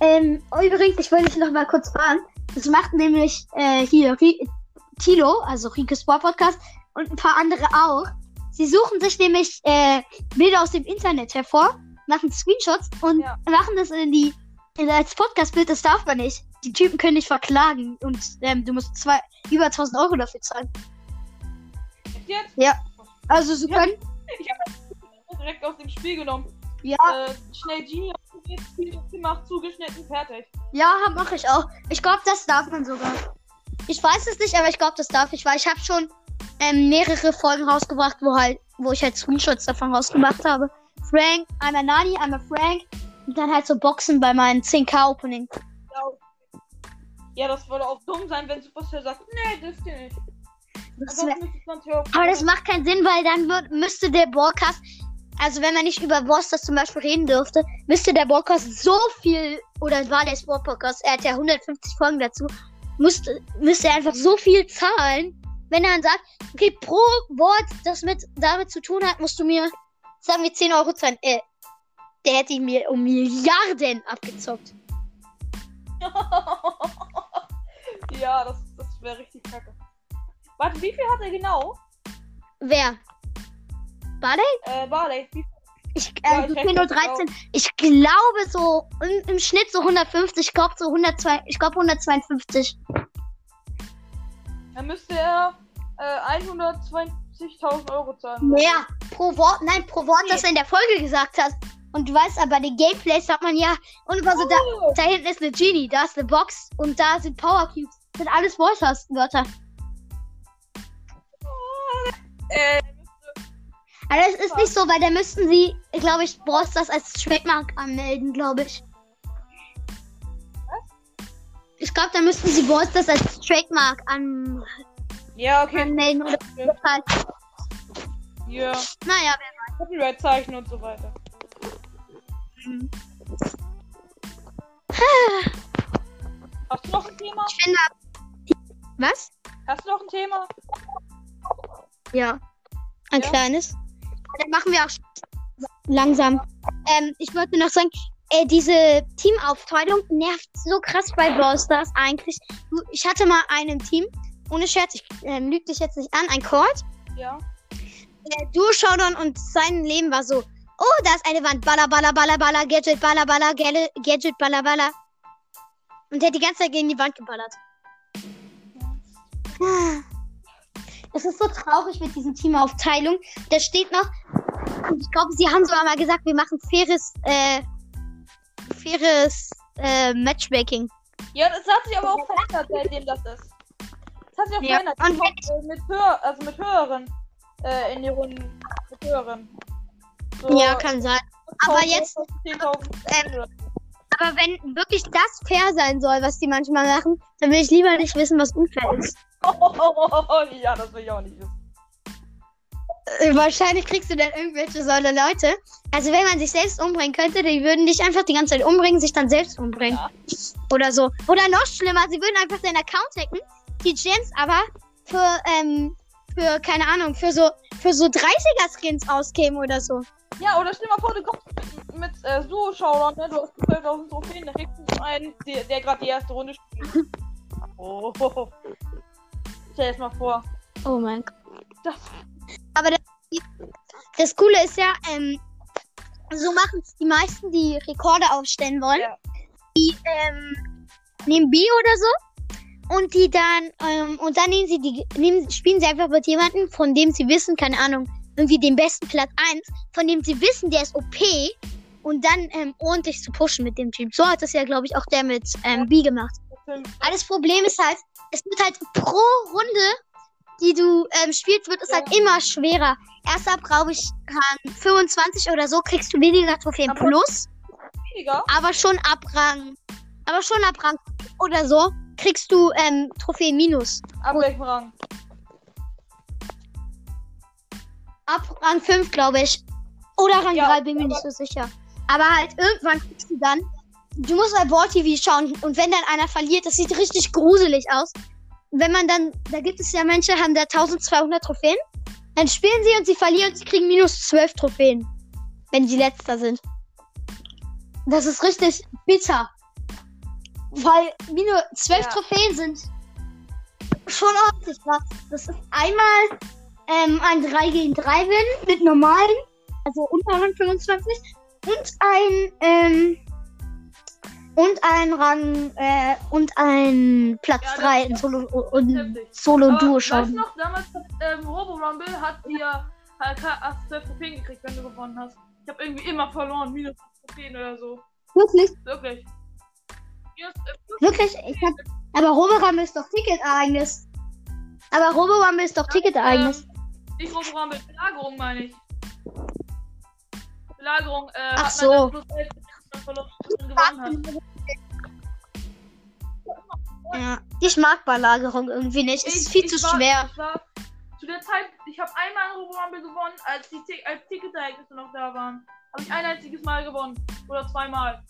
Ähm, übrigens, ich wollte dich noch mal kurz fragen. Das macht nämlich äh, hier Tilo, also Rico Sport Podcast und ein paar andere auch. Sie suchen sich nämlich äh, Bilder aus dem Internet hervor, machen Screenshots und Ja. machen das in die in, als Podcast-Bild. Das darf man nicht. Die Typen können dich verklagen und ähm, du musst zwei, über 1000 Euro dafür zahlen. jetzt? Ja. Also sie Ja. können. Ich hab das direkt aus dem Spiel genommen. Ja, Äh, schnell Genie gemacht, zugeschnitten, fertig. Ja, mache ich auch. Ich glaube, das darf man sogar. Ich weiß es nicht, aber ich glaube, das darf ich, weil ich habe schon ähm, mehrere Folgen rausgebracht, wo halt, wo ich halt Screenshots davon rausgemacht habe. Frank, einmal Nani, einmal Frank und dann halt so Boxen bei meinem 10k Opening. Ja, das würde auch dumm sein, wenn Supercell sagt, nee, dürft ihr nicht. Das wär, müsste es 20 Euro aber das macht keinen Sinn, weil dann wird, müsste der Broadcast, also wenn man nicht über Bostas zum Beispiel reden dürfte, müsste der Broadcast so viel, oder war der Sport Podcast, er hat ja 150 Folgen dazu, müsste, müsste er einfach so viel zahlen, wenn er dann sagt, okay, pro Wort, das mit damit zu tun hat, musst du mir, sagen wir 10 Euro zahlen. Äh, der hätte ihn mir um Milliarden abgezockt. ja, das, das wäre richtig kacke. Warte, wie viel hat er genau? Wer? Barley? Äh, Barley, Ich, Ja, äh, ich rechne 10 das 13. Ich glaube so im, im Schnitt so 150. Ich glaube so 102. Ich glaube 152. Dann müsste er äh, 120.000 Euro zahlen. Mehr pro Wort. Nein, pro Wort, das er in der Folge gesagt hat. Und du weißt aber, die Gameplays sagt man ja. Und über so da, Oh, da hinten ist eine Genie, da ist eine Box und da sind Power Cubes. Das sind alles Voice-Wörter. äh, Aber das ist nicht so, weil da müssten sie, glaube ich, Boss das als Trademark anmelden, glaube ich. Ich glaube, da müssten sie Boss das als Trademark an ja, okay. anmelden oder halt. Ja, Naja, Copyright-Zeichen und so weiter. Hast du noch ein Thema? ich finde. Was? Hast du noch ein Thema? Ja. Ein Ja? kleines. Dann machen wir auch langsam. Ähm, ich wollte noch sagen, äh, diese Teamaufteilung nervt so krass bei Brawl Stars eigentlich. Ich hatte mal einen Team, ohne Scherz, ich ähm, lüge dich jetzt nicht an, ein Court. Ja. Der Duo Showdown und sein Leben war so, oh, da ist eine Wand, baller, baller, baller, baller, Gadget, baller, baller, Gadget, baller, baller. Und der hat die ganze Zeit gegen die Wand geballert. Es ist so traurig mit diesen Teamaufteilung. Da steht noch, ich glaube, sie haben sogar mal gesagt, wir machen faires, äh, faires, äh, Matchmaking. Ja, das hat sich aber auch verändert, seitdem das ist. Das hat sich auch Ja, verändert. und kommt, äh, mit, höher, also mit höheren äh, in die Runden. Mit höheren. So, Ja, kann sein. aber 10.000, jetzt- 10.000 ähm, Aber wenn wirklich das fair sein soll, was die manchmal machen, dann will ich lieber nicht wissen, was unfair ist. Ja, das will ich auch nicht wissen. Äh, Wahrscheinlich kriegst du dann irgendwelche so eine Leute. Also wenn man sich selbst umbringen könnte, die würden dich einfach die ganze Zeit umbringen, sich dann selbst umbringen. Ja. Oder so. Oder noch schlimmer, sie würden einfach deinen Account hacken, die Gems aber für, ähm, für, keine Ahnung, für so, für so 30er-Skins ausgeben oder so. Ja, oder stell dir mal vor, du kommst mit, mit äh, Suo Showdown, ne? Du hast 12.000 Trophäen, da kriegst du einen, der, der gerade die erste Runde spielt. oh. Stell dir das mal vor. Oh mein Gott. Das, Aber das, das Coole ist ja, ähm, so machen es die meisten, die Rekorde aufstellen wollen. Ja. Die ähm, nehmen B oder so und die dann ähm, und dann nehmen sie die nehmen, spielen sie einfach mit jemandem, von dem sie wissen, keine Ahnung, irgendwie den besten Platz 1, von dem sie wissen, der ist OP und dann ähm, ordentlich zu pushen mit dem Team. So hat das ja, glaube ich, auch der mit ähm, B gemacht. Aber das Problem ist halt, es wird halt pro Runde, die du ähm, spielst, wird es halt immer schwerer. Erst ab, glaube ich, Rang 25 oder so kriegst du weniger Trophäen Aber- plus, weniger. aber schon ab Rang, aber schon ab Rang oder so kriegst du ähm, Trophäen minus. Ab welchem Rang? Ab Rang 5, glaube ich. Oder Rang Ja, 3, bin mir nicht so sicher. Aber halt irgendwann kriegst du dann. Du musst bei Ball TV schauen und wenn dann einer verliert, das sieht richtig gruselig aus. Wenn man dann, da gibt es ja Menschen, haben da 1200 Trophäen. Dann spielen sie und sie verlieren und sie kriegen minus 12 Trophäen. Wenn sie letzter sind. Das ist richtig bitter. Weil minus 12 Ja. Trophäen sind schon ordentlich was. Das ist einmal ähm, ein 3 gegen 3 Win mit normalen, also unter Rang 25 und ein ähm, und ein Rang äh, und ein Platz Ja, das- 3 in Solo und. Solo Duo weißt du schon. noch, damals hat ähm, Robo Rumble hat dir hast 12 Trophäen gekriegt, wenn du gewonnen hast. Ich habe irgendwie immer verloren, minus 8 Trophäen oder so. Wirklich, Wirklich. Minus, äh, wirklich. Ich hab, aber Roborumble ist doch Ticketereignis. Aber Roborumble ist doch Ticketereignis. Ähm, nicht Robo Rumble, Belagerung meine ich. Belagerung, äh, Ach so. Man dann plus 11 dann verloren und gewonnen hat. Ja. Ich mag Belagerung irgendwie nicht. Es ist viel ich zu war, schwer. War zu der Zeit, ich habe einmal ein Robo Rumble gewonnen, als die als Ticketereignisse noch da waren. Habe ich ein einziges Mal gewonnen. Oder zweimal.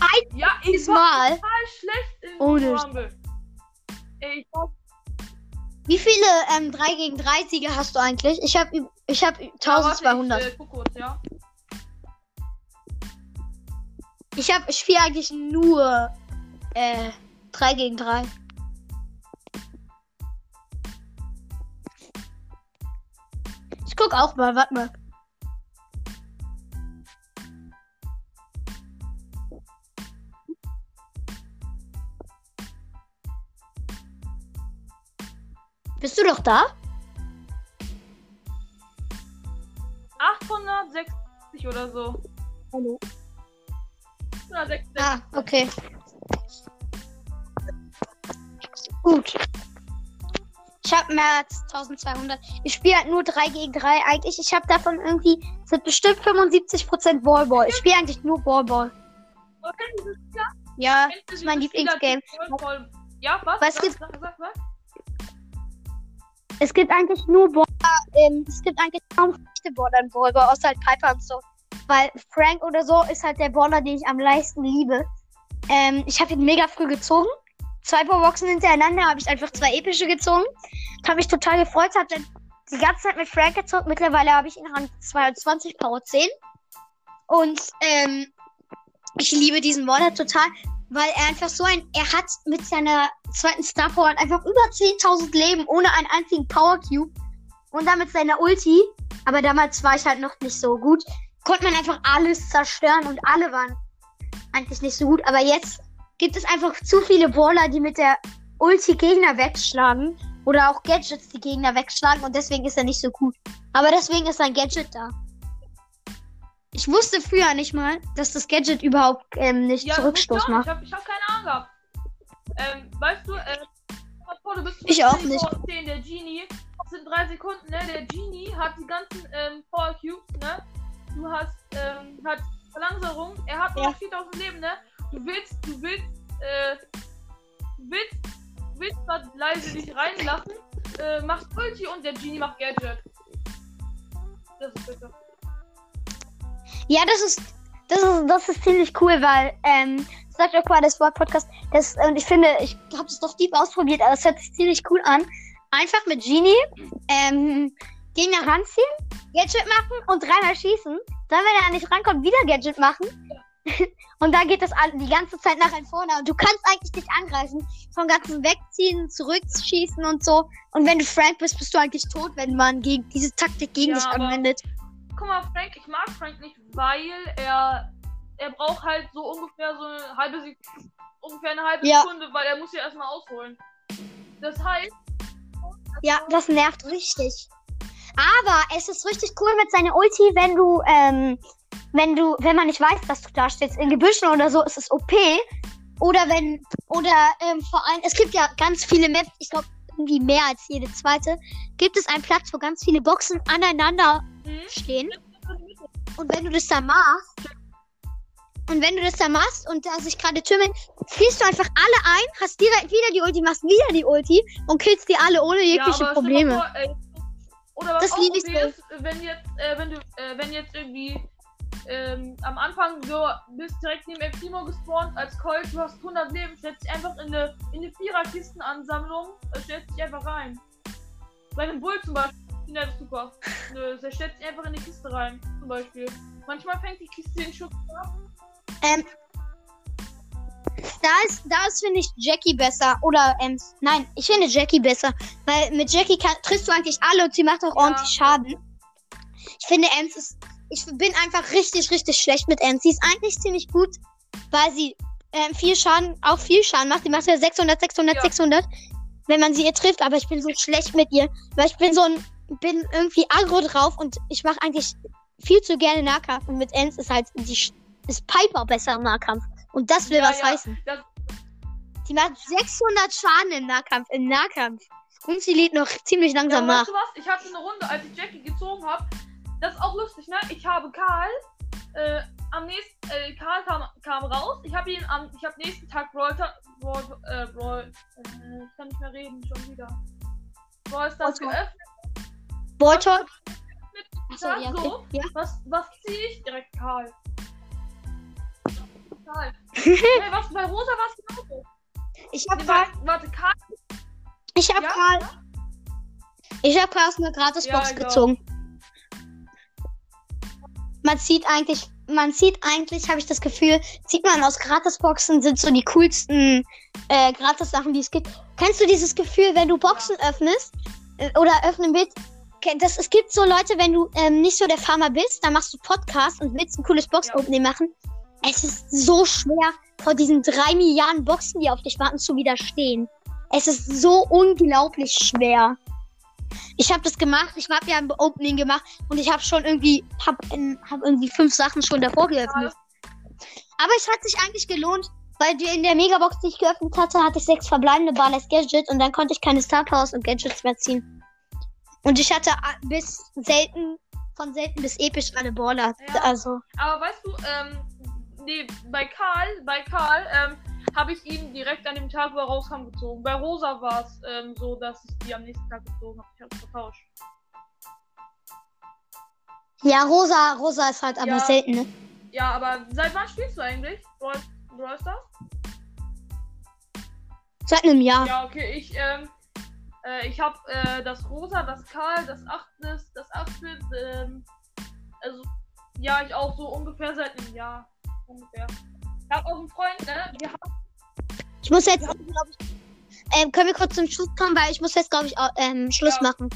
Ein ja, ich einziges war Mal? total schlecht in Oh, das- Rumble. Ey, ich war Wie viele ähm, 3 gegen 3 Siege hast du eigentlich? Ich habe ich hab 1200. Ja, warte, ich, äh, guck kurz, ja. Ich habe ich spiele eigentlich nur äh, 3 gegen 3. Ich guck auch mal, warte mal. Bist du doch da? 860 oder so. Hallo. 860. Ah, okay. Gut. Ich habe mehr als 1200. Ich spiele halt nur 3 gegen 3 eigentlich. Ich habe davon irgendwie, sind bestimmt 75% Ballball. Ich spiele eigentlich nur Ballball. Dieses Ja, du ist mein Lieblingsgame. Ja, was? Was was? gibt's- Sag, sag, sag. es gibt eigentlich nur Baller. Ähm, es gibt eigentlich kaum echte Baller in Ballball, außer halt Piper und so. Weil Frank oder so ist halt der Baller, den ich am meisten liebe. Ähm, ich habe ihn mega früh gezogen. Zwei Powerboxen hintereinander habe ich einfach zwei epische gezogen. Habe mich total gefreut, habe dann die ganze Zeit mit Frank gezogen. Mittlerweile habe ich ihn Rang 22, Power 10. Und ähm, ich liebe diesen Baller total, weil er einfach so ein, er hat mit seiner zweiten Star Power einfach über 10.000 Leben ohne einen einzigen Power Cube. Und dann mit seiner Ulti, aber damals war ich halt noch nicht so gut, konnte man einfach alles zerstören und alle waren eigentlich nicht so gut. Aber jetzt gibt es einfach zu viele Baller, die mit der Ulti Gegner wegschlagen oder auch Gadgets die Gegner wegschlagen und deswegen ist er nicht so gut. Aber deswegen ist sein Gadget da. Ich wusste früher nicht mal, dass das Gadget überhaupt ähm, nicht Ja, Zurückstoß macht. Ich habe ich hab keine Ahnung gehabt. Ähm, weißt du, äh, du bist Ich auch 10 nicht. vor 10, der Genie. Das sind drei Sekunden, ne? Der Genie hat die ganzen ähm, Power Cubes, ne? Du hast, ähm, hat Verlangsamung. Er hat Ja. noch 4000 Leben, ne? Du willst, du willst, äh, du willst, du willst grad leise dich reinlassen, äh, machst Ulti und der Genie macht Gadget. Das ist bitte. Ja, das ist, das ist, das ist ziemlich cool, weil, ähm, sagt euch mal das Wort Podcast, das, und ich finde, ich habe es doch deep ausprobiert, aber es hört sich ziemlich cool an. Einfach mit Genie, ähm, Gegner ranziehen, Gadget machen und dreimal schießen. Dann, wenn er nicht rankommt, wieder Gadget machen. Und dann geht das die ganze Zeit nach vorne. Und du kannst eigentlich nicht angreifen. Vom ganzen Wegziehen, zurückschießen und so. Und wenn du Frank bist, bist du eigentlich tot, wenn man gegen diese Taktik gegen Ja, dich anwendet. Guck mal, Frank, ich mag Frank nicht, weil er, er braucht halt so ungefähr so eine halbe ungefähr eine halbe Ja. Sekunde, weil er muss ja erstmal ausholen. Das heißt, Ja, das nervt richtig. Aber es ist richtig cool mit seiner Ulti, wenn du, ähm, wenn du, wenn man nicht weiß, dass du da stehst, in Gebüschen oder so, ist es OP. Oder wenn, oder ähm, vor allem, es gibt ja ganz viele Maps, ich glaube irgendwie mehr als jede zweite, gibt es einen Platz, wo ganz viele Boxen aneinander hm, stehen. Und wenn du das da machst, und wenn du das da machst und da sich gerade türmen, fließt du einfach alle ein, hast direkt wieder die Ulti, machst wieder die Ulti und killst die alle ohne jegliche ja, Probleme. Ey, oder was Das auch okay so. ist, wenn jetzt, äh, wenn du, äh, wenn jetzt irgendwie ähm, am Anfang so bist direkt neben El Primo gespawnt als Colt, du hast 100 Leben, stellst dich einfach in eine, in eine Vierer-Kistenansammlung, äh, stellst dich einfach rein. Bei einem Bull zum Beispiel, das ist super. Nö, Der stellt sich einfach in die Kiste rein, zum Beispiel. Manchmal fängt die Kiste den Schutz ab. Ähm, da ist, da ist, finde ich, Jackie besser. Oder, ähm, nein, ich finde Jackie besser. Weil mit Jackie kann, triffst du eigentlich alle und sie macht auch Ja. ordentlich Schaden. Ich finde, Ems ist, ich bin einfach richtig, richtig schlecht mit Ems. Sie ist eigentlich ziemlich gut, weil sie, ähm, viel Schaden, auch viel Schaden macht. Die macht ja 600, 600, Ja. 600, wenn man sie ihr trifft. Aber ich bin so schlecht mit ihr, weil ich bin so ein, bin irgendwie aggro drauf und ich mache eigentlich viel zu gerne Nahkampf. Und mit Ems ist halt, die, ist Piper besser im Nahkampf. Und das will Ja, was ja. heißen. Das, Die macht 600 Schaden im Nahkampf. Im Nahkampf. Und sie lädt noch ziemlich Ja, langsam aber nach. weißt du was? Ich hatte eine Runde, als ich Jackie gezogen habe. Das ist auch lustig, ne? Ich habe Karl. Äh, am nächsten, äh, Karl kam, kam raus. Ich habe ihn am, ich habe nächsten Tag Brawl, Ta- Brawl, äh, Brawl, äh, ich kann nicht mehr reden, schon wieder. Brawl Stars Brawl geöffnet. Bolton? Achso, ja, so, okay. ja. was, was ziehe ich? Direkt Karl. Karl. Hey, was, bei Rosa war es genauso. Ich hab Nee, Karl. warte, Karl. Ich hab Ja? Karl. Ich hab Karl aus einer Gratisbox Ja, gezogen. Man sieht eigentlich, man sieht eigentlich, habe ich das Gefühl, sieht man aus Gratisboxen sind so die coolsten äh, Gratis-Sachen, die es gibt. Kennst du dieses Gefühl, wenn du Boxen öffnest äh, oder öffnen willst? Das, es gibt so Leute, wenn du ähm, nicht so der Farmer bist, dann machst du Podcast und willst ein cooles Box-Opening machen. Es ist so schwer, vor diesen drei Milliarden Boxen, die auf dich warten, zu widerstehen. Es ist so unglaublich schwer. Ich habe das gemacht, ich habe ja ein Opening gemacht und ich habe schon irgendwie, hab, hab irgendwie fünf Sachen schon davor geöffnet. Aber es hat sich eigentlich gelohnt, weil die in der Megabox, die ich geöffnet hatte, hatte ich sechs verbleibende Barless Gadgets und dann konnte ich keine Star Powers und Gadgets mehr ziehen. Und ich hatte a- bis selten, von selten bis episch alle Baller. Ja. Also, Aber weißt du, ähm, nee, bei Karl, bei Karl, ähm, habe ich ihn direkt an dem Tag, wo er rauskam, gezogen. Bei Rosa war es ähm, so, dass ich die am nächsten Tag gezogen habe. Ich habe vertauscht. ja, Rosa, Rosa ist halt aber Ja. selten, ne? Ja, aber seit wann spielst du eigentlich? Brawl, Brawl Stars? Seit einem Jahr. Ja, okay, ich, ähm, äh, ich habe äh, das Rosa, das Karl, das Achtes, das Achtes, ähm, also, ja, ich auch so ungefähr seit einem Jahr. Ungefähr. Ich habe auch einen Freund, ne? Wir haben Ich muss jetzt, glaube ich, ähm, können wir kurz zum Schluss kommen, weil ich muss jetzt, glaube ich, ähm, Schluss Ja. machen.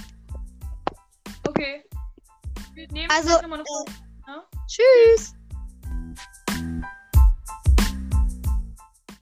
Okay. Wir nehmen Also, äh, ne? Tschüss.